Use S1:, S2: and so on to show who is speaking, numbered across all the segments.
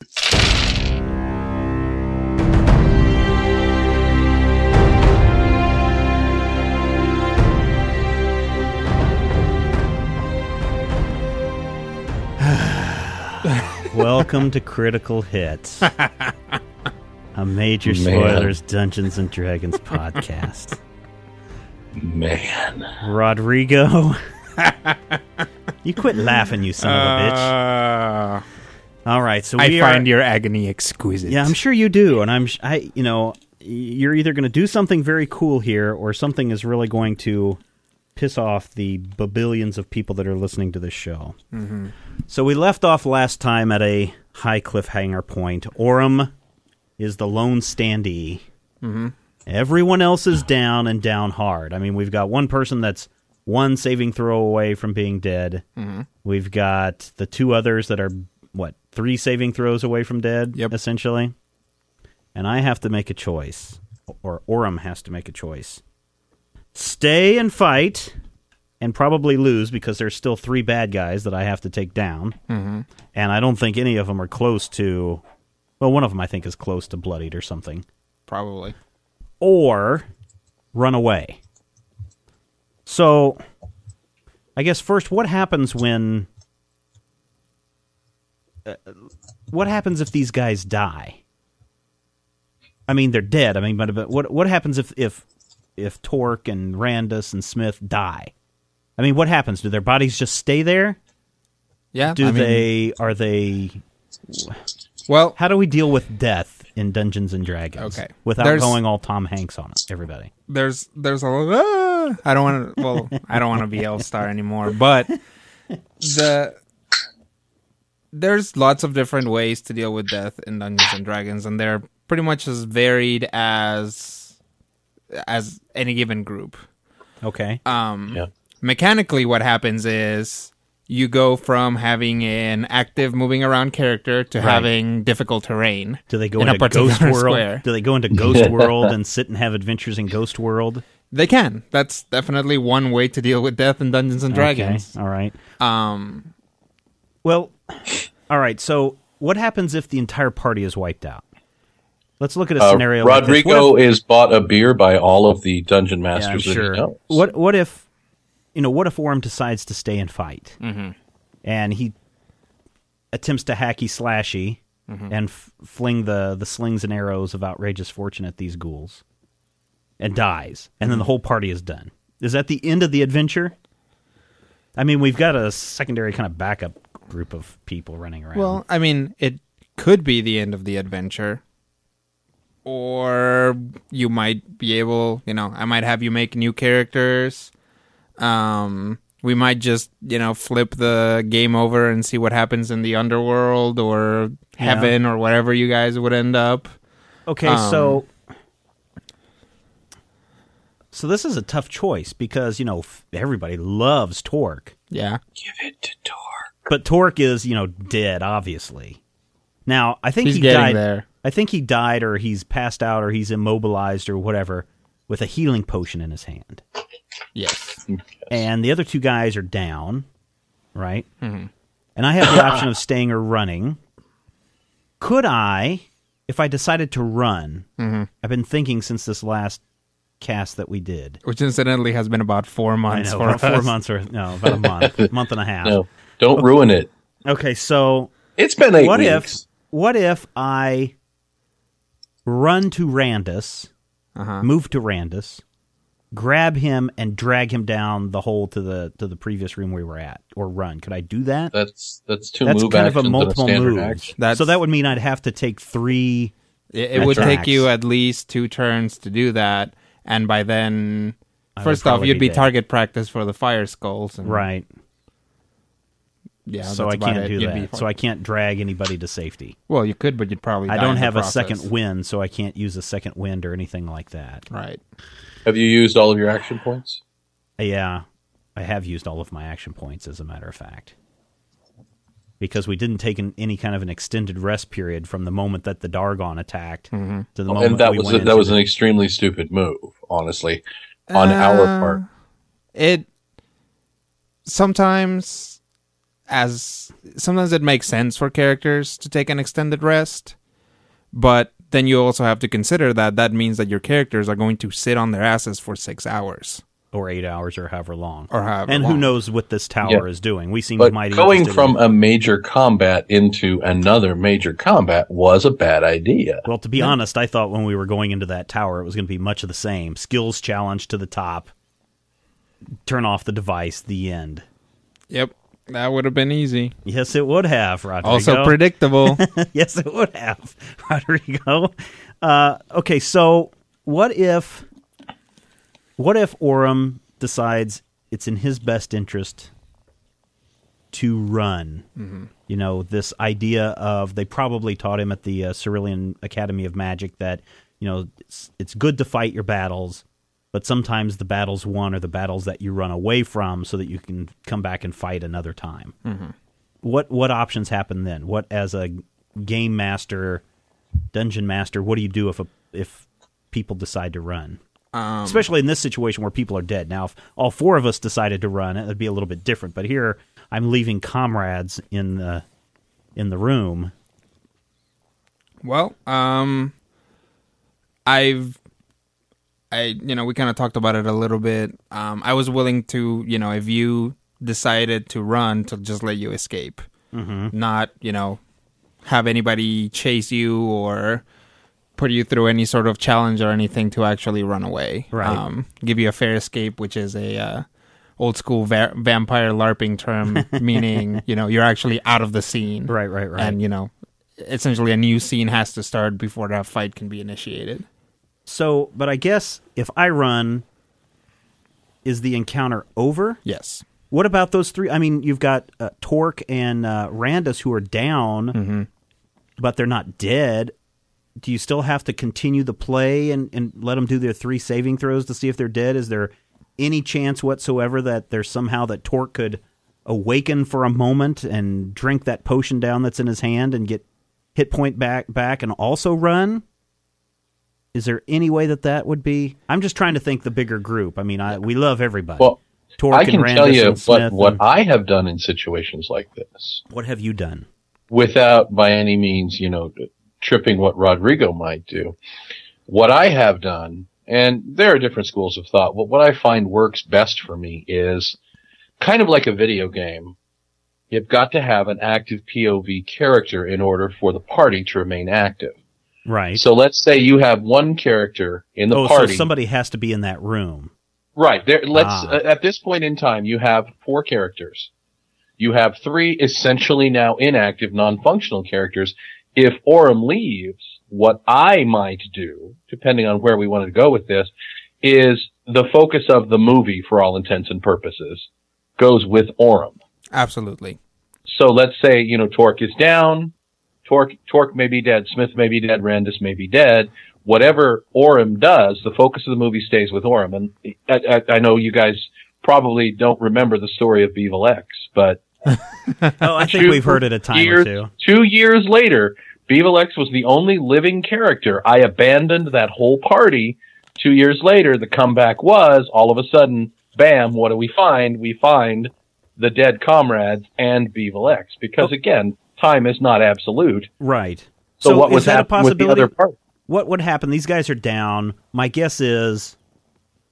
S1: Welcome to Critical Hits, a major spoilers Dungeons and Dragons podcast.
S2: Man.
S1: Rodrigo, you quit laughing, you son of a
S3: Uh,
S1: bitch. All right, so
S3: I find
S1: are.
S3: your agony exquisite.
S1: Yeah, I'm sure you do, and I'm. I, you know, you're either going to do something very cool here, or something is really going to piss off the billions of people that are listening to this show.
S3: Mm-hmm.
S1: So we left off last time at a high cliffhanger point. Orem is the lone standee.
S3: Mm-hmm.
S1: Everyone else is down and down hard. I mean, we've got one person that's one saving throw away from being dead.
S3: Mm-hmm.
S1: We've got the two others that are what three saving throws away from dead,
S3: Yep.
S1: essentially. And I have to make a choice, or Orem has to make a choice: stay and fight, and probably lose because there's still three bad guys that I have to take down,
S3: Mm-hmm.
S1: and I don't think any of them are close to. Well, one of them I think is close to bloodied or something
S3: Probably.
S1: or run away. So, I guess first, what happens when? Uh, what happens if these guys die? I mean, they're dead. I mean, but, but what what happens if if if Torque and Randus and Smith die? I mean, what happens? Do their bodies just stay there?
S3: Yeah.
S1: Do
S3: I mean,
S1: they are they?
S3: Well,
S1: How do we deal with death in Dungeons and Dragons?
S3: Okay.
S1: without going all Tom Hanks on it, everybody.
S3: there's there's a ah, I don't want to. Well, I don't want to be L-Star anymore. But the there's lots of different ways to deal with death in Dungeons and Dragons, and they're pretty much as varied as as any given group.
S1: Okay.
S3: Um,
S2: Yeah.
S3: Mechanically, what happens is you go from having an active moving around character to having difficult terrain.
S1: Do they go
S3: in a
S1: into Ghost World?
S3: square.
S1: Do they go into Ghost World and sit and have adventures in Ghost World?
S3: They can. That's definitely one way to deal with death in Dungeons and Dragons.
S1: Okay. All right.
S3: Um,
S1: Well, all right. So, what happens if the entire party is wiped out? Let's look at a
S2: Uh,
S1: scenario. like this.
S2: Rodrigo
S1: if-
S2: is bought a beer by all of the dungeon
S1: yeah, I'm
S2: masters that
S1: sure.
S2: he knows.
S1: What What if you know? What if Orm decides to stay and fight,
S3: Mm-hmm.
S1: and he attempts to hacky slashy
S3: Mm-hmm.
S1: and f- fling the the slings and arrows of outrageous fortune at these ghouls, and dies, and then the whole party is done. Is that the end of the adventure? I mean, we've got a secondary kind of backup group of people running around.
S3: well, I mean, it could be the end of the adventure. Or you might be able, you know, I might have you make new characters. Um, we might just, you know, flip the game over and see what happens in the underworld or
S1: Yeah.
S3: heaven or whatever you guys would end up.
S1: Okay,
S3: Um,
S1: so so this is a tough choice because you know f- everybody loves Torque,
S3: Yeah.
S2: Give it to Torque.
S1: But Torque is you know dead, obviously. Now I think
S3: He's
S1: he
S3: getting
S1: died.
S3: there.
S1: I think he died, or he's passed out, or he's immobilized, or whatever, with a healing potion in his hand.
S3: Yes.
S1: And the other two guys are down, right?
S3: Mm-hmm.
S1: And I have the option of staying or running. Could I, if I decided to run?
S3: Mm-hmm.
S1: I've been thinking since this last cast that we did.
S3: Which incidentally has been about four
S1: I
S3: months
S1: know,
S3: for
S1: about four months or no, about a month, month and a half.
S2: No, don't ruin it.
S1: Okay, so
S2: It's been eight
S1: what if
S2: weeks.
S1: what if I run to Randus,
S3: Uh-huh.
S1: move to Randus, grab him and drag him down the hole to the to the previous room we were at, or run? Could I do that?
S2: That's that's two
S1: That's
S2: move
S1: kind of a multiple
S2: and
S1: move.
S2: action.
S1: So that would mean I'd have to take three.
S3: It, it would take you at least two turns to do that, and by then,
S1: I
S3: first off, you'd
S1: be
S3: be
S1: dead.
S3: target practice for the fire skulls. And
S1: Right.
S3: Yeah,
S1: so I can't
S3: it.
S1: do
S3: You'd
S1: that. So I can't drag anybody to safety.
S3: well, you could, but you'd probably.
S1: I
S3: die
S1: don't
S3: in the
S1: have a second wind, so I can't use a second wind or anything like that.
S3: Right.
S2: Have you used all of your action points?
S1: Yeah, I have used all of my action points, as a matter of fact. Because we didn't take an, any kind of an extended rest period from the moment that the Dargon attacked to the moment
S2: and that
S1: we
S2: was
S1: went
S2: that
S1: into
S2: was
S1: the-
S2: an extremely stupid move, honestly, on our
S3: Uh,
S2: part.
S3: It sometimes as sometimes it makes sense for characters to take an extended rest, but then you also have to consider that that means that your characters are going to sit on their asses for six hours
S1: or eight hours or however long.
S3: or however.
S1: and who knows what this tower
S2: Yeah.
S1: is doing? We seem
S2: But
S1: mighty
S2: going from
S1: in-
S2: a major combat into another major combat was a bad idea.
S1: well, to be honest, I thought when we were going into that tower, it was going to be much of the same: skills challenge to the top, turn off the device, the end.
S3: Yep, that would have been easy.
S1: Yes, it would have, Rodrigo.
S3: Also predictable.
S1: yes, it would have, Rodrigo. Uh, okay, so what if, what if Orem decides it's in his best interest to run? You know, this idea of they probably taught him at the uh, Cerulean Academy of Magic that you know it's, it's good to fight your battles, but sometimes the battles won are the battles that you run away from, so that you can come back and fight another time what what options happen then? What as a game master, dungeon master, what do you do if a, if people decide to run?
S3: Um,
S1: Especially in this situation where people are dead. Now, if all four of us decided to run, it would be a little bit different. But here, I'm leaving comrades in the in the room.
S3: Well, um, I've, I, you know, we kind of talked about it a little bit. Um, I was willing to, you know, if you decided to run, to just let you escape, mm-hmm. not, you know, have anybody chase you or put you through any sort of challenge or anything to actually run away.
S1: Right.
S3: Um, give you a fair escape, which is a uh, old school va- vampire LARPing term, meaning you know you're actually out of the scene.
S1: Right, right, right.
S3: And you know, essentially a new scene has to start before that fight can be initiated.
S1: So, but I guess if I run, is the encounter over?
S3: Yes.
S1: What about those three? I mean, you've got uh, Torque and uh, Randus who are down,
S3: Mm-hmm.
S1: but they're not dead. Do you still have to continue the play and, and let them do their three saving throws to see if they're dead? Is there any chance whatsoever that there's somehow that Torque could awaken for a moment and drink that potion down that's in his hand and get hit point back back and also run? Is there any way that that would be? I'm just trying to think the bigger group. I mean, I, we love everybody.
S2: Well,
S1: Torque
S2: I can tell you what what
S1: and-
S2: I have done in situations like this,
S1: What have you done?
S2: without by any means, you know, tripping what Rodrigo might do. What I have done, and there are different schools of thought, but what I find works best for me is kind of like a video game. You've got to have an active POV character in order for the party to remain active.
S1: Right.
S2: So let's say you have one character in the
S1: oh,
S2: party.
S1: so somebody has to be in that room.
S2: Right. There, let's,
S1: Ah.
S2: uh, at this point in time, you have four characters. You have three essentially now inactive, non-functional characters. If Orem leaves, what I might do, depending on where we want to go with this, is the focus of the movie, for all intents and purposes, goes with Orem.
S3: Absolutely.
S2: So let's say, you know, Torque is down, Torque, Torque may be dead, Smith may be dead, Randus may be dead. Whatever Orem does, the focus of the movie stays with Orem. And I, I, I know you guys probably don't remember the story of Bevel X, but
S1: Oh, I think we've heard it a time
S2: years,
S1: or two.
S2: Two years later, Bevel X was the only living character. I abandoned that whole party. Two years later, the comeback was all of a sudden, bam, what do we find? We find the dead comrades and Bevel X. Because oh. again, time is not absolute.
S1: Right.
S2: So, what
S1: is
S2: was
S1: that a
S2: happening with the
S1: possibility?
S2: other part?
S1: What would happen? These guys are down. My guess is,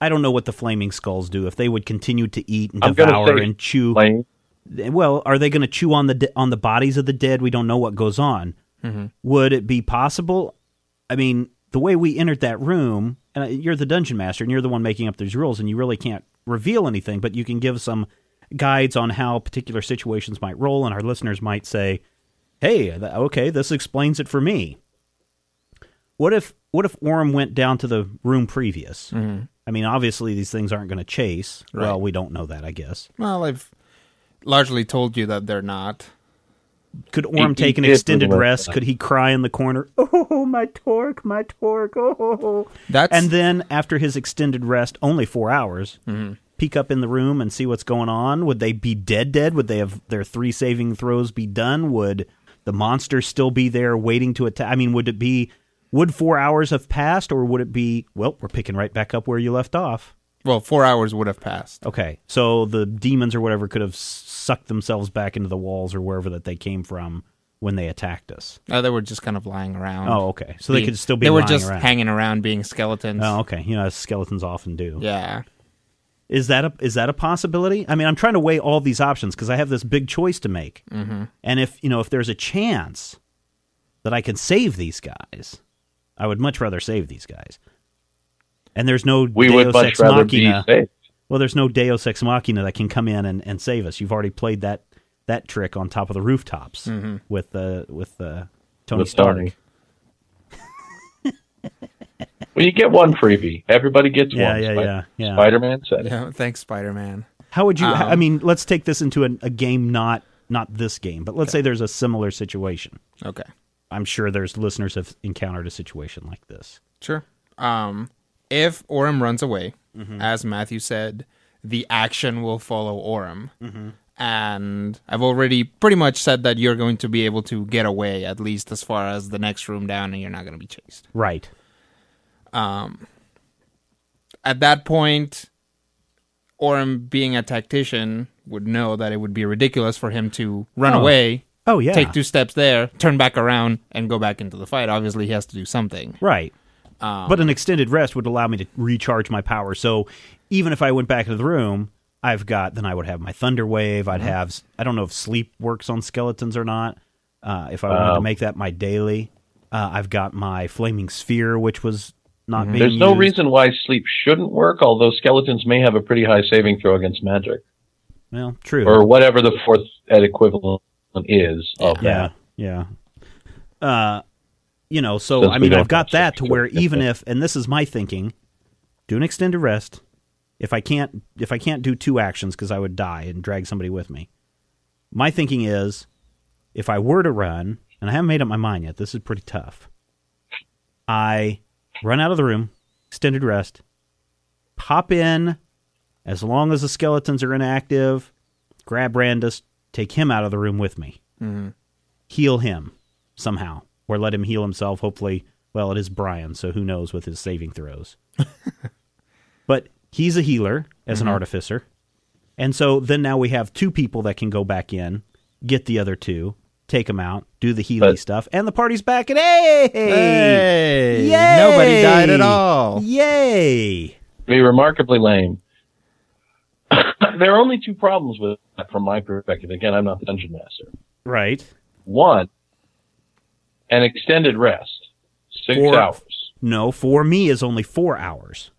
S1: I don't know what the flaming skulls do. If they would continue to eat and
S2: I'm
S1: devour and chew.
S2: Lane,
S1: well, are they going to chew on the de- on the bodies of the dead? We don't know what goes on. Mm-hmm. Would it be possible? I mean, the way we entered that room, and you're the dungeon master, and you're the one making up these rules, and you really can't reveal anything, but you can give some guides on how particular situations might roll, and our listeners might say, "Hey, okay, this explains it for me." What if what if Orm went down to the room previous? I mean, obviously these things aren't going to chase. Well, we don't know that, I guess.
S3: Well, I've largely told you that they're not.
S1: Could Orm
S2: he
S1: take an extended rest? Could he cry in the corner? Oh, my torque, my torque. Oh.
S3: That's
S1: And then after his extended rest, only four hours,
S2: Mm-hmm.
S1: peek up in the room and see what's going on. Would they be dead? Dead? Would they have their three saving throws be done? Would the monster still be there waiting to attack? I mean, would it be? Would four hours have passed, or would it be? Well, we're picking right back up where you left off.
S3: well, four hours would have passed.
S1: Okay, so the demons or whatever could have sucked themselves back into the walls or wherever that they came from when they attacked us.
S3: Oh, they were just kind of lying around.
S1: Oh, okay. So they
S3: Being-
S1: could still be
S3: They were just
S1: around.
S3: hanging around, being skeletons.
S1: Oh, okay. You know, as skeletons often do.
S3: Yeah.
S1: Is that a is that a possibility? I mean, I'm trying to weigh all these options because I have this big choice to make. Mm-hmm. And if you know, if there's a chance that I can save these guys, I would much rather save these guys. And there's no
S2: We
S1: Deus
S2: would much
S1: ex
S2: rather
S1: machina.
S2: be safe.
S1: Well, there's no Deus ex machina that can come in and, and save us. You've already played that that trick on top of the rooftops with the with uh, Tony
S2: With
S1: Stark.
S2: Tony. Well, you get one freebie. Everybody gets
S1: Yeah,
S2: one.
S1: yeah,
S2: Spi-
S1: yeah, yeah.
S2: Spider-Man said it.
S3: Yeah. Thanks, Spider Man.
S1: How would you? I
S3: Um,
S1: mean, let's take this into a, a game, not not this game, but let's say there's a similar situation.
S3: Okay.
S1: I'm sure there's listeners have encountered a situation like this.
S3: Sure. Um, if Orem runs away,
S1: Mm-hmm.
S3: as Matthew said, the action will follow Orem.
S1: Mm-hmm.
S3: And I've already pretty much said that you're going to be able to get away, at least as far as the next room down, and you're not going to be chased.
S1: Right.
S3: At that point, Orem, being a tactician, would know that it would be ridiculous for him to run
S1: Oh.
S3: away,
S1: Oh yeah.
S3: take two steps there, turn back around, and go back into the fight. Obviously, he has to do something.
S1: Right.
S3: Um,
S1: but an extended rest would allow me to recharge my power. So even if I went back into the room, I've got then I would have my thunder wave.
S2: Mm-hmm.
S1: I'd have I don't know if sleep works on skeletons or not. Uh, if I wanted to
S2: Um,
S1: make that my daily, uh, I've got my flaming sphere, which was not
S2: Mm-hmm. There's no
S1: used.
S2: reason why sleep shouldn't work, although skeletons may have a pretty high saving throw against magic.
S1: Well, true.
S2: Or whatever the fourth ed equivalent is of
S1: yeah,
S2: that.
S1: yeah. Uh, you know, so
S2: Since
S1: I mean, I've got that to where even if, and this is my thinking, do an extended rest. If I can't, if I can't do two actions because I would die and drag somebody with me, my thinking is, if I were to run, and I haven't made up my mind yet, this is pretty tough. I run out of the room, extended rest, pop in, as long as the skeletons are inactive, grab Randus, take him out of the room with me. Mm-hmm. Heal him somehow or let him heal himself hopefully. Well it is brian so who knows with his saving throws. But he's a healer as an mm-hmm. artificer. And so then now we have two people that can go back in get the other two take them out do the healy
S2: But-
S1: stuff and the party's back and hey
S3: Hey!
S1: Yay!
S3: Nobody died at all.
S1: yay
S2: Be remarkably lame. there are only two problems with that from my perspective. Again, I'm not the dungeon master.
S1: right
S2: One, an extended rest. Six
S1: Four-
S2: hours.
S1: no for me is only four hours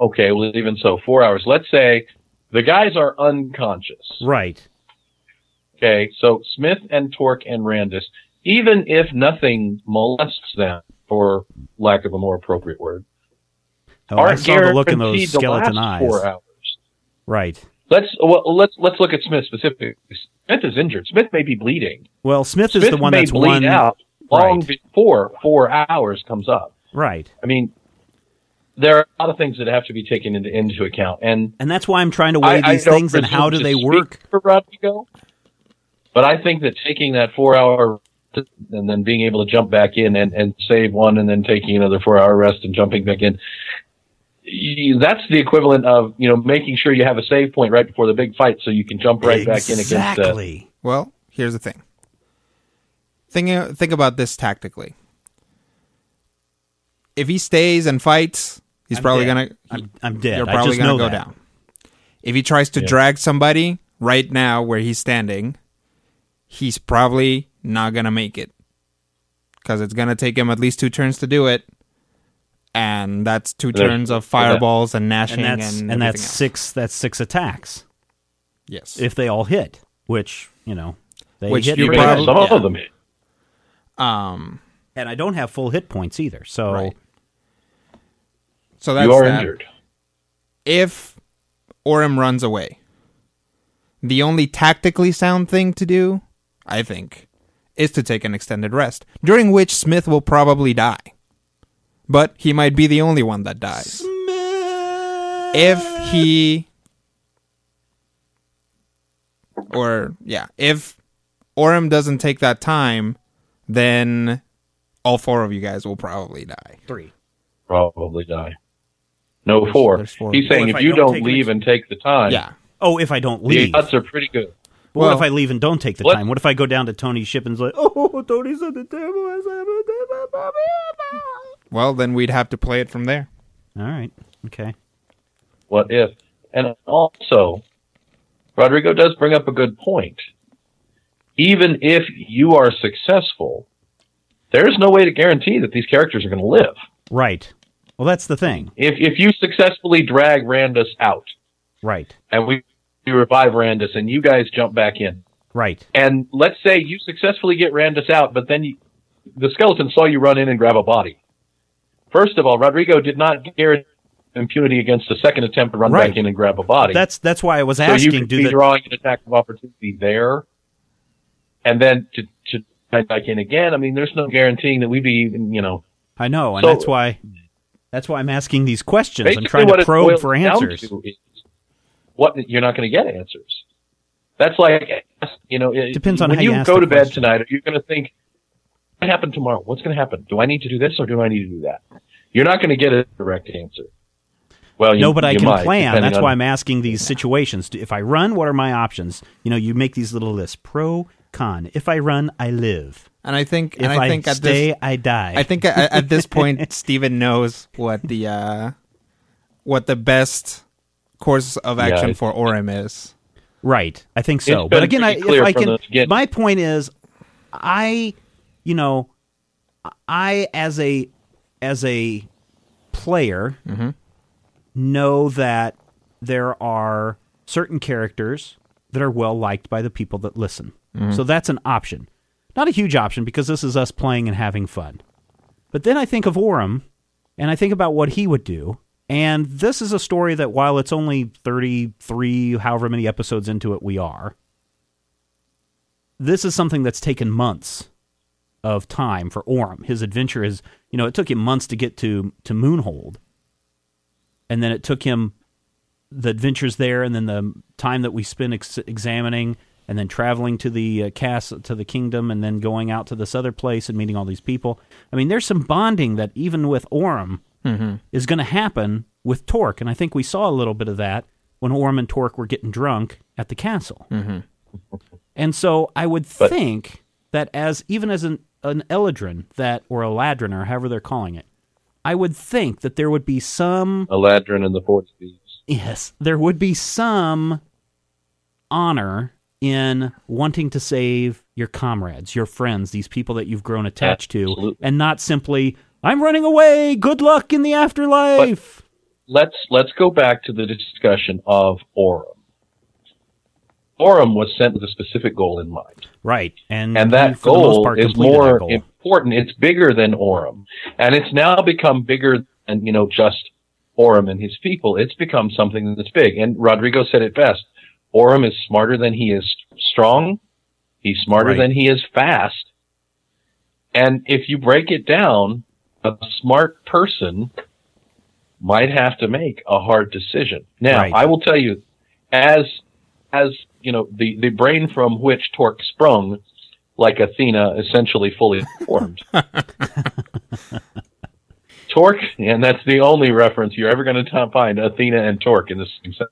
S2: Okay, well, even so, four hours. Let's say the guys are unconscious.
S1: right
S2: Okay, so Smith and Torque and Randus, even if nothing molests them, for lack of a more appropriate word,
S1: oh, i
S2: aren't
S1: saw the look in those skeleton eyes
S2: four hours.
S1: right
S2: Let's well, let's let's look at Smith specifically. Smith is injured. Smith may be bleeding.
S1: well smith is the one that's
S2: bleed
S1: one
S2: out long
S1: Right.
S2: before four hours comes up.
S1: right
S2: I mean, there are a lot of things that have to be taken into, into account, and
S1: And that's why I'm trying to weigh
S2: I,
S1: these
S2: I
S1: things and how do they work.
S2: for Rodrigo? But I think that taking that four hour and then being able to jump back in and, and save one and then taking another four hour rest and jumping back in, that's the equivalent of, you know, making sure you have a save point right before the big fight so you can jump right back in against uh,
S1: exactly.
S3: Well, here's the thing. Think think about this tactically. If he stays and fights, he's
S1: I'm
S3: probably
S1: dead.
S3: gonna.
S1: I'm, I'm dead.
S3: You're
S1: I
S3: probably
S1: just
S3: gonna
S1: know
S3: go
S1: that.
S3: down. If he tries to
S2: Yeah.
S3: drag somebody right now where he's standing, he's probably not gonna make it because it's gonna take him at least two turns to do it, and that's two
S2: There's-
S3: turns of fireballs and gnashing
S1: And
S3: and,
S1: that's and,
S3: everything
S1: that's six. That's six attacks
S3: Yes.
S1: if they all hit. Which you know they
S3: Which
S1: hit
S3: you
S1: pretty
S3: probably-
S2: some
S3: yeah.
S2: of them hit.
S3: um.
S1: and I don't have full hit points either. So
S3: Right. So that's
S2: You are
S3: that.
S2: injured.
S3: if Orem runs away, the only tactically sound thing to do, I think, is to take an extended rest, during which Smith will probably die. But he might be the only one that dies. If he. Or, yeah, if Orem doesn't take that time, then all four of you guys will probably die.
S1: Three.
S2: Probably die. No four.
S3: there's four.
S2: He's saying
S1: Well,
S2: if,
S1: if
S2: you
S1: don't
S2: don't leave
S1: ex-
S2: and take the time,
S3: Yeah.
S1: Oh, if I don't leave.
S2: the
S1: leave.
S2: odds are pretty good.
S1: What if I leave and don't take the
S2: What-
S1: time? What if I go down to Tony's ship and's like, oh, Tony's on the table.
S3: Oh, well, then we'd have to play it from there.
S1: All right. Okay.
S2: What if? And also, Rodrigo does bring up a good point. Even if you are successful, there's no way to guarantee that these characters are going to live.
S1: Right. Well, that's the thing.
S2: If if you successfully drag Randus out
S1: Right.
S2: and we we revive Randus and you guys jump back in,
S1: Right.
S2: and let's say you successfully get Randus out, but then you, the skeleton saw you run in and grab a body. First of all, Rodrigo did not guarantee impunity against a second attempt to run
S1: Right.
S2: back in and grab a body.
S1: That's that's why I was asking.
S2: so you could
S1: Do
S2: be
S1: the
S2: drawing an attack of opportunity there, and then to to back in again. I mean, there's no guaranteeing that we'd be, even, you know.
S1: I know, and
S2: So-
S1: that's why that's why I'm asking these questions. I'm trying to probe for answers.
S2: is what you're not going to get answers. That's like you know. it-
S1: Depends on
S2: when
S1: how
S2: you
S1: you ask
S2: go to bed
S1: question.
S2: tonight. Are you going to think what happened tomorrow? What's going to happen? Do I need to do this or do I need to do that? You're not going to get a direct answer. Well, you,
S1: no, but I can
S2: might,
S1: plan. That's
S2: on-
S1: why I'm asking these situations. If I run, what are my options? You know, you make these little lists: pro, con. If I run, I live.
S3: And I think,
S1: If
S3: and
S1: I,
S3: I think at
S1: stay,
S3: this,
S1: I die.
S3: I think at, at this point, Stephen knows what the uh, what the best course of action
S2: it's-
S3: for Orem is.
S1: Right. I think so. But again, I, if I can,
S2: the
S1: my point is, I, you know, I as a as a player
S2: Mm-hmm.
S1: know that there are certain characters that are well liked by the people that listen.
S2: Mm-hmm.
S1: So that's an option. Not a huge option because this is us playing and having fun. But then I think of Orem and I think about what he would do. And this is a story that while it's only 33, however many episodes into it we are, this is something that's taken months of time for Orem. His adventure is, you know, it took him months to get to to Moonhold. And then it took him the adventures there and then the time that we spent ex- examining and then traveling to the uh, castle to the kingdom and then going out to this other place and meeting all these people. I mean, there's some bonding that even with Orem is going to happen with Torque, and I think we saw a little bit of that when Orm and Torque were getting drunk at the castle. Mm-hmm. And so I would
S2: But-
S1: think that as even as an an Eladrin that or a Ladrin or however they're calling it, I would think that there would be some
S2: Eladrin in the Fourth Beast.
S1: yes, there would be some honor in wanting to save your comrades, your friends, these people that you've grown attached to, and not simply I'm running away. Good luck in the afterlife.
S2: let's let's go back to the discussion of Orem. Orem was sent with a specific goal in mind,
S1: right, and
S2: and that goal
S1: part,
S2: is more
S1: goal.
S2: important. It's bigger than Orem, and it's now become bigger than you know just Orem and his people. It's become something that's big. And Rodrigo said it best: Orem is smarter than he is strong. He's smarter
S1: Right.
S2: than he is fast. And if you break it down, a smart person might have to make a hard decision. Now,
S1: Right.
S2: I will tell you, as as you know, the the brain from which Torque sprung, like Athena, essentially fully formed. Torque, and that's the only reference you're ever going to find Athena and Torque in the same sentence.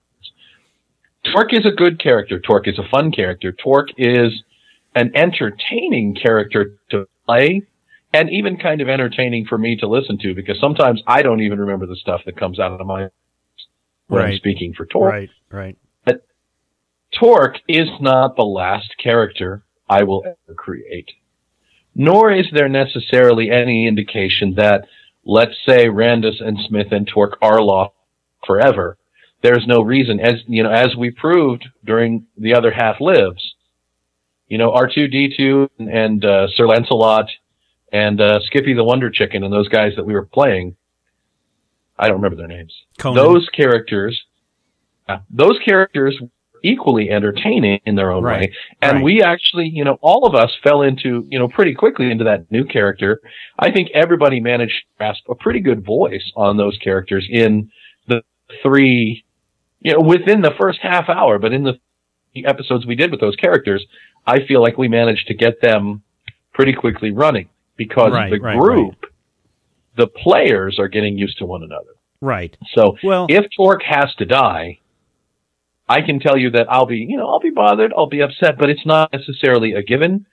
S2: Torque is a good character. Torque is a fun character. Torque is an entertaining character to play and even kind of entertaining for me to listen to because sometimes I don't even remember the stuff that comes out of my when I'm speaking for Torque.
S1: Right, right.
S2: But Torque is not the last character I will ever create. Nor is there necessarily any indication that, let's say, Randus and Smith and Torque are lost forever. There's no reason, as you know, as we proved during the other half lives. You know, R2D2 and uh, Sir Lancelot and uh, Skippy the Wonder Chicken and those guys that we were playing. I don't remember their names
S1: Conan.
S2: those characters uh, those characters were equally entertaining in their own
S1: Right,
S2: way. And
S1: right.
S2: we actually, you know, all of us fell into, you know, pretty quickly into that new character. I think everybody managed to grasp a pretty good voice on those characters in the three, you know, within the first half hour, but in the episodes we did with those characters, I feel like we managed to get them pretty quickly running because
S1: Right,
S2: the
S1: right,
S2: group, the players are getting used to one another.
S1: Right.
S2: So
S1: Well,
S2: if Torque has to die, I can tell you that I'll be, you know, I'll be bothered, I'll be upset, but it's not necessarily a given,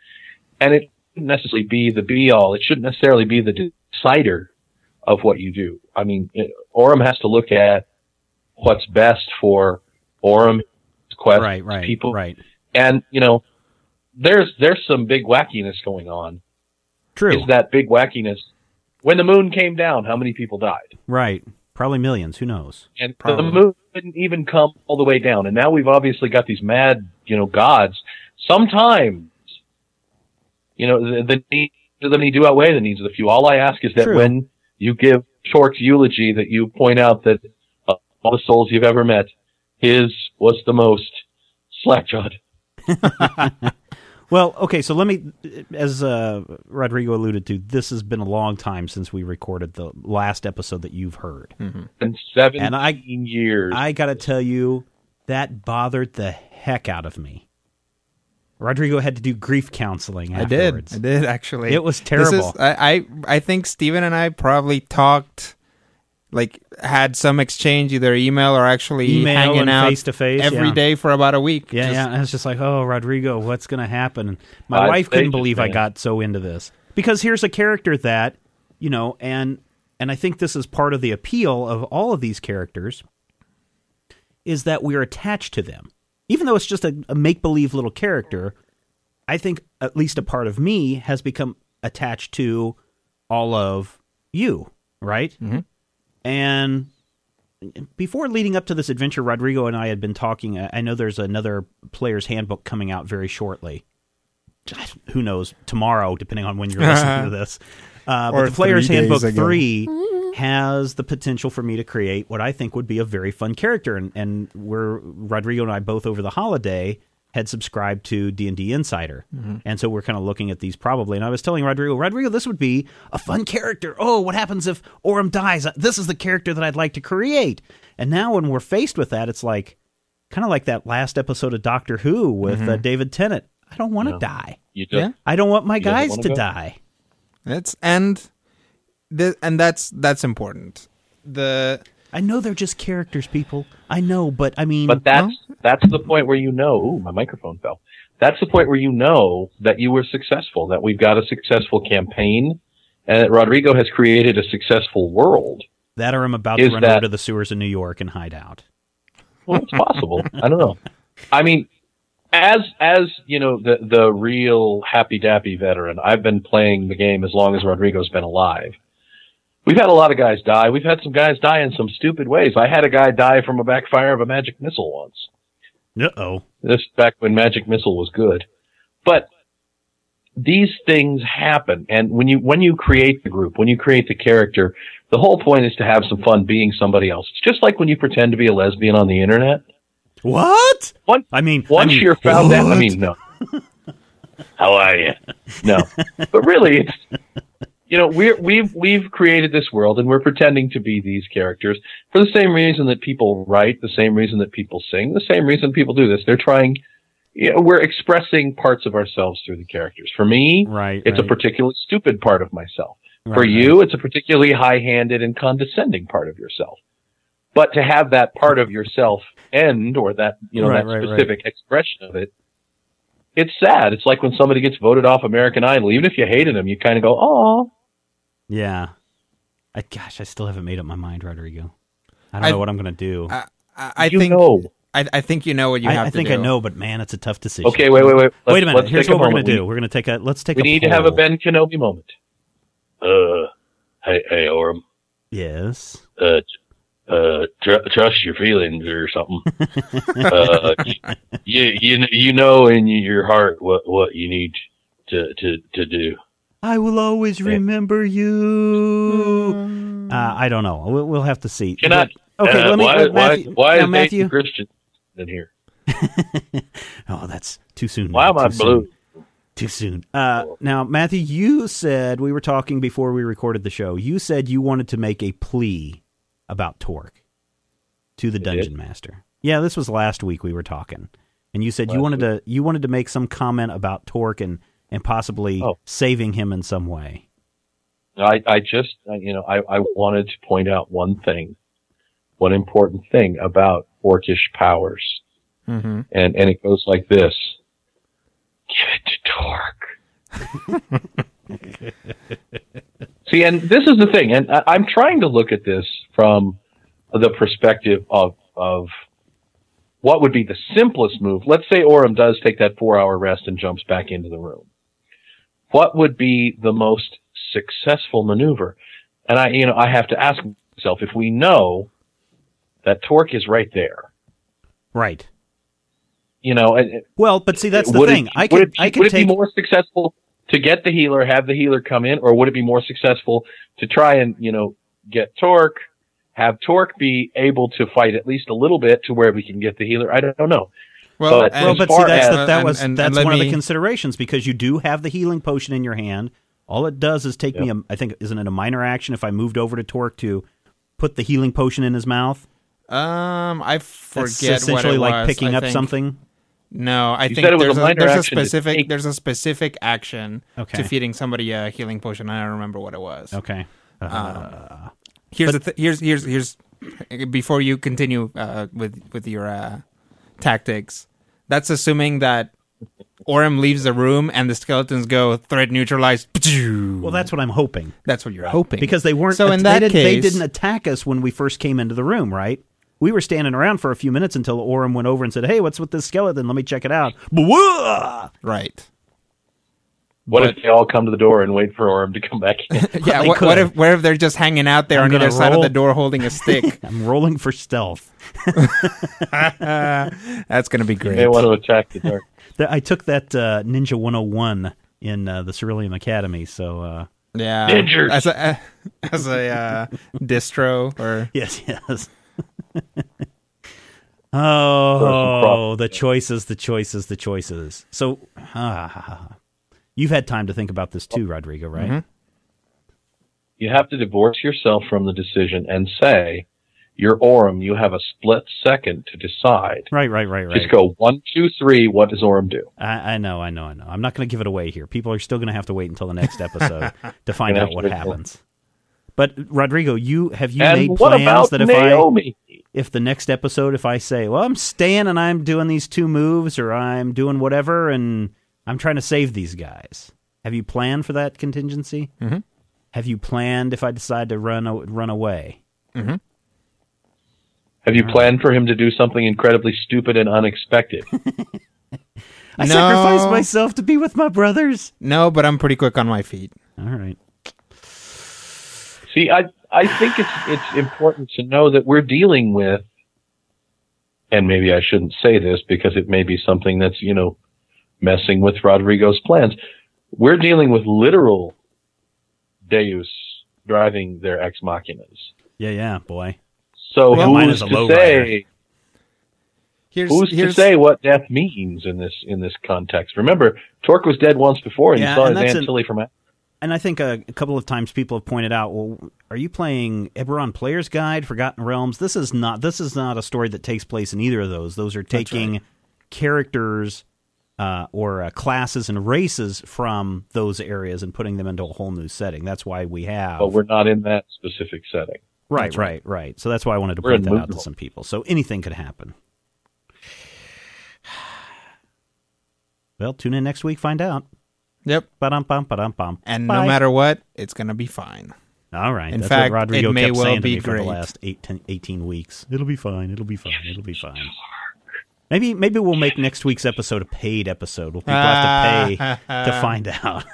S2: and it shouldn't necessarily be the be all. It shouldn't necessarily be the decider of what you do. I mean, it, Orem has to look at what's best for Orem, quest,
S1: right, right,
S2: people,
S1: right.
S2: and you know, there's there's some big wackiness going on.
S1: True.
S2: Is that big wackiness? When the moon came down, how many people died?
S1: right. Probably millions. Who knows?
S2: and
S3: Probably.
S2: the moon didn't even come all the way down. And now we've obviously got these mad, you know, gods. Sometimes, you know, the, the needs of the many do outweigh the needs of the few. All I ask is that
S1: True.
S2: when you give Torque's eulogy, that you point out that uh, all the souls you've ever met, his was the most slack-jawed.
S1: Well, okay, so let me, as uh, Rodrigo alluded to, this has been a long time since we recorded the last episode that you've heard.
S2: In 17
S1: And I-
S2: years.
S1: I got to tell you, that bothered the heck out of me. Rodrigo had to do grief counseling
S3: I did. I did actually.
S1: It was
S3: This
S1: terrible.
S3: is- I, I I think Steven and I probably talked, like had some exchange, either email or actually
S1: Email
S3: hanging
S1: and
S3: out
S1: face-to-face,
S3: every
S1: yeah.
S3: day for about a week.
S1: Yeah,
S3: Just-
S1: yeah. And I was just like, oh, Rodrigo, what's going to happen? And my
S2: I'd
S1: wife couldn't believe I got so into this because here's a character that you know, and and I think this is part of the appeal of all of these characters is that we're attached to them, even though it's just a, a make believe little character. I think at least a part of me has become attached to all of you, right? Mm-hmm. And before leading up to this adventure, Rodrigo and I had been talking. I know there's another player's handbook coming out very shortly. Who knows tomorrow, depending on when you're listening to this. Uh, but the player's handbook
S3: ago.
S1: three has the potential for me to create what I think would be a very fun character, and and we're Rodrigo and I both over the holiday had subscribed to D and D Insider, and so we're kind of looking at these probably. And I was telling Rodrigo, Rodrigo, this would be a fun character. Oh, what happens if Orem dies? This is the character that I'd like to create. And now when we're faced with that, it's like kind of like that last episode of Doctor Who with uh, David Tennant. I don't want to die.
S2: you just,
S3: Yeah.
S1: I don't want my
S2: doesn't
S1: guys
S2: wanna go?
S1: die.
S3: That's and the and that's that's important. The
S1: I know they're just characters, people. I know, but I mean,
S2: But that's that's the point where you know. Ooh, my microphone fell. That's the point where you know that you were successful. That we've got a successful campaign, and that Rodrigo has created a successful world.
S1: that or I'm about to run
S2: that-
S1: over to the sewers in New York and hide out.
S2: Well, it's possible. I don't know. I mean, as as you know, the the real happy dappy veteran. I've been playing the game as long as Rodrigo's been alive. We've had a lot of guys die. We've had some guys die in some stupid ways. I had a guy die from a backfire of a magic missile once.
S1: Uh oh.
S2: This back when Magic Missile was good. But these things happen and when you when you create the group, when you create the character, the whole point is to have some fun being somebody else. It's just like when you pretend to be a lesbian on the internet.
S1: What?
S2: Once,
S1: I mean,
S2: once
S1: I mean,
S2: you're found out, I mean, no. How are you? No, but really, it's you know we're we've we've created this world and we're pretending to be these characters for the same reason that people write, the same reason that people sing, the same reason people do this. They're trying. You know, we're expressing parts of ourselves through the characters. For me,
S1: Right.
S2: it's
S1: right.
S2: a particularly stupid part of myself.
S1: Right,
S2: For
S1: right.
S2: you, it's a particularly high-handed and condescending part of yourself. But to have that part of yourself end, or that you know
S1: Right,
S2: that
S1: right, right.
S2: specific expression of it, it's sad. It's like when somebody gets voted off American Idol. Even if you hated them, you kind of go, "Oh,
S1: Yeah. I gosh, I still haven't made up my mind, Rodrigo. I don't
S3: I-
S1: know what I'm going to do.
S3: I, I, I
S2: you
S3: think
S2: know."
S3: I, I think you know what you
S1: I,
S3: have
S1: I
S3: to
S1: think
S3: do.
S1: I think I know, but man, it's a tough decision.
S2: Okay, wait, wait, wait. Let's,
S1: Wait a minute.
S2: let's
S1: Here's what we're going to do. We're going to take a let's take
S2: We,
S1: a
S2: we need to have a. Ben Kenobi moment. Uh, hey, hey, Orem.
S1: Yes.
S2: uh, uh, tr- trust your feelings or something. uh, you, you, you know in your heart what, what you need to, to, to do.
S1: I will always remember you. Uh, I don't know. We'll, we'll have to see.
S2: Can I,
S1: okay,
S2: uh,
S1: let me
S2: why,
S1: let Matthew.
S2: why, why
S1: now,
S2: is
S1: Matthew?
S2: Nathan Christian in here?
S1: Oh, that's too soon.
S2: Why
S1: man,
S2: am I
S1: too soon.
S2: blue?
S1: Too soon. Uh, now, Matthew, you said we were talking before we recorded the show. You said you wanted to make a plea about Torque to the
S2: did.
S1: dungeon master. Yeah, this was last week we were talking, and you said you
S2: Last
S1: wanted to you wanted to make some comment about Torque and and possibly
S2: Oh.
S1: saving him in some way.
S2: I, I just, you know, I, I wanted to point out one thing, one important thing about orcish powers.
S3: hmm
S2: And, and it goes like this. Give it to Torque. See, and this is the thing, and I, I'm trying to look at this from the perspective of, of what would be the simplest move. Let's say Orem does take that four hour rest and jumps back into the room. What would be the most successful maneuver? And I, you know, I have to ask myself if we know that Torque is right there,
S1: Right.
S2: you know, and,
S1: Well, but see, that's the thing.
S2: It,
S1: I could
S2: it, be,
S1: I could
S2: would it
S1: take
S2: be more successful to get the healer, have the healer come in, or would it be more successful to try and you know get Torque, have Torque be able to fight at least a little bit to where we can get the healer? I don't know.
S3: Well,
S2: But-
S3: and-
S1: well, but see, that's
S2: as-
S1: the, that was
S3: and- and
S1: that's
S3: let
S1: one of the considerations because you do have the healing potion in your hand. All it does is take me. A, I think isn't it a minor action if I moved over to Torque to put the healing potion in his mouth?
S3: um, I
S1: That's
S3: forget what
S1: essentially
S3: it
S1: like
S3: was,
S1: picking
S3: I
S1: up
S3: think.
S1: something.
S3: No, I
S2: You
S3: think
S2: said it was
S3: there's
S2: a
S3: a, there's a specific
S2: take-
S3: there's a specific action
S1: Okay.
S3: to feeding somebody a healing potion. I don't remember what it was.
S1: Okay. Uh,
S3: Um, Here's the th- here's here's here's before you continue uh, with with your uh, tactics. That's assuming that Orem leaves the room and the skeletons go threat neutralized.
S1: well, that's what I'm hoping
S3: that's what you're hoping
S1: because they weren't.
S3: So in
S1: they
S3: that
S1: didn't- they didn't attack us when we first came into the room, right? We were standing around for a few minutes until Orem went over and said, "Hey, what's with this skeleton? Let me check it out."
S3: Right.
S2: What
S3: But-
S2: if they all come to the door and wait for Orem to come back in?
S3: Yeah. What, what if what if they're just hanging out there
S1: I'm
S3: on
S1: gonna
S3: either side of the door holding a stick?
S1: I'm rolling for stealth.
S3: That's gonna be great.
S2: they want to attack the dark.
S1: I took that uh, Ninja 101 in uh, the Cerulean Academy, so uh,
S3: Yeah,
S2: Ninjas.
S3: as a as a uh, distro or
S1: yes, yes. oh, the choices, the choices, the choices. So, you've had time to think about this too, Rodrigo, right?
S3: Mhm.
S2: You have to divorce yourself from the decision and say, "You're Orem. You have a split second to decide."
S1: Right, right, right, right.
S2: Just go one, two, three. What does Orem do?
S1: I, I know, I know, I know. I'm not going to give it away here. People are still going to have to wait until the next episode to find out what
S2: to wait
S1: happens. But Rodrigo, you have you
S2: and
S1: made
S2: what
S1: plans
S2: about
S1: that if I if the next episode, if I say, well, I'm staying and I'm doing these two moves or I'm doing whatever and I'm trying to save these guys, have you planned for that contingency?
S3: Mhm.
S1: Have you planned if I decide to run run away?
S2: Have you planned for him to do something incredibly stupid and unexpected?
S1: I
S3: No.
S1: sacrificed myself to be with my brothers.
S3: no, but I'm pretty quick on my feet.
S1: All right.
S2: See, I I think it's it's important to know that we're dealing with, and maybe I shouldn't say this because it may be something that's you know messing with Rodrigo's plans. We're dealing with literal Deus driving their ex machinas.
S1: Yeah, yeah, boy.
S2: So
S1: Well, mine
S2: who's
S1: is a
S2: to
S1: low
S2: say
S3: Here's
S2: who's to say what death means in this in this context? Remember, Torque was dead once before, and
S1: Yeah,
S2: you saw
S1: and
S2: his
S1: that's
S2: aunt Tilly from. A-
S1: And I think a, a couple of times people have pointed out, well, are you playing Eberron Player's Guide, Forgotten Realms? This is not this is not a story that takes place in either of those. Those are taking characters uh, or uh, classes and races from those areas and putting them into a whole new setting. That's why we have
S2: But we're not in that specific setting.
S1: Right,
S3: That's
S1: right, right, So that's why I wanted to
S2: We're
S1: point that out to some people. So anything could happen. Well, tune in next week, find out.
S3: yep.
S1: Ba-dum, bum, ba-dum, bum.
S3: And
S1: Bye.
S3: no matter what, it's gonna be fine.
S1: All right.
S3: In
S1: That's
S3: fact,
S1: what Rodrigo
S3: it may
S1: kept
S3: well
S1: saying to
S3: be
S1: me for the last eight, 10, 18 weeks. It'll be fine. It'll be fine. It'll be fine. Maybe maybe we'll make next week's episode a paid episode. We'll people have to pay to find out?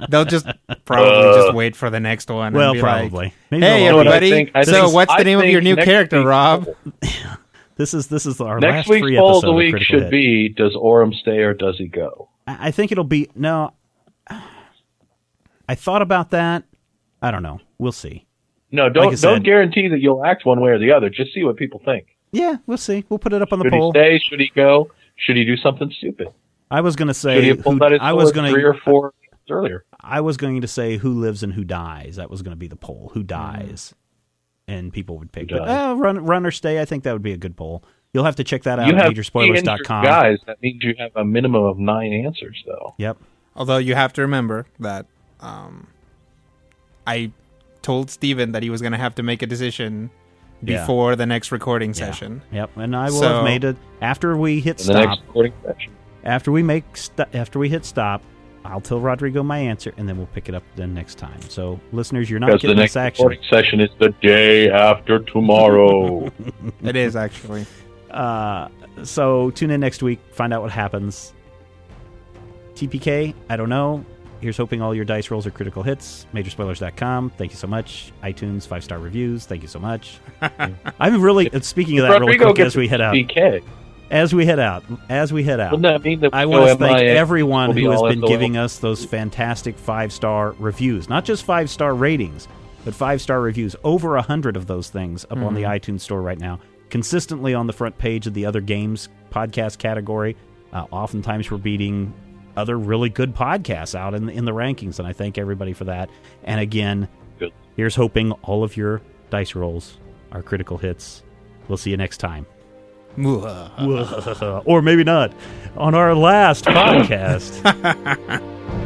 S3: They'll just probably just wait for the next one. and
S1: well,
S3: be like,
S1: probably. Maybe
S3: Hey,
S1: they'll all be-
S2: what I
S3: everybody!
S2: think- I
S3: so,
S2: think-
S3: what's the
S2: I
S3: name of your new character,
S2: week's
S3: Rob?
S1: this is this is our
S2: Next
S1: last
S2: week's
S1: free
S2: poll
S1: episode.
S2: of the week
S1: Critical
S2: should
S1: Hit.
S2: be: Does Orem stay or does he go?
S1: I I think it'll be no. I thought about that. I don't know. We'll see.
S2: No, don't
S1: I said-
S2: don't guarantee that you'll act one way or the other. Just see what people think.
S1: Yeah, we'll see. We'll put it up on the
S2: Should
S1: poll.
S2: he stay? Should he go? Should he do something stupid?
S1: I was going to
S2: Should
S1: say
S2: he have
S1: who,
S2: out his
S1: I was
S2: sword
S1: going
S2: three or four minutes earlier?
S1: I was going to say who lives and who dies. That was going to be the poll. Who dies? And people would pick.
S2: Who
S1: But,
S2: dies?
S1: uh, run, run or stay. I think that would be a good poll. You'll have to check that out
S2: you
S1: at
S2: have three injured
S1: majorspoilers.com.
S2: guys. That means you have a minimum of nine answers, though.
S1: Yep.
S3: Although you have to remember that um, I told Steven that he was going to have to make a decision
S1: Yeah.
S3: before the next recording
S1: Yeah.
S3: session.
S1: Yep. And I will
S3: So-
S1: have made it after we hit
S2: In the
S1: stop.
S2: next recording session.
S1: After we make st- after we hit stop, I'll tell Rodrigo my answer, and then we'll pick it up then next time. So, listeners, you're not
S2: Because the next
S1: this action.
S2: recording session is the day after tomorrow.
S3: It is actually.
S1: Uh, so tune in next week, find out what happens. TPK, I don't know. Here's hoping all your dice rolls are critical hits. Majorspoilers.com. Thank you so much. iTunes five star reviews. Thank you so much. I'm really speaking of that
S2: Rodrigo
S1: quick
S2: gets
S1: as we head out.
S2: PK.
S1: As we head out. As we head out.
S2: That mean that
S1: I want to thank everyone who has been giving us those fantastic five star reviews. Not just five star ratings, but five star reviews. Over a hundred of those things up on the iTunes store right now. Consistently on the front page of the other games podcast category. Uh, oftentimes we're beating other really good podcasts out in the, in the rankings, and I thank everybody for that. And again,
S2: Good.
S1: here's hoping all of your dice rolls are critical hits. We'll see you next time. or maybe not on our last podcast.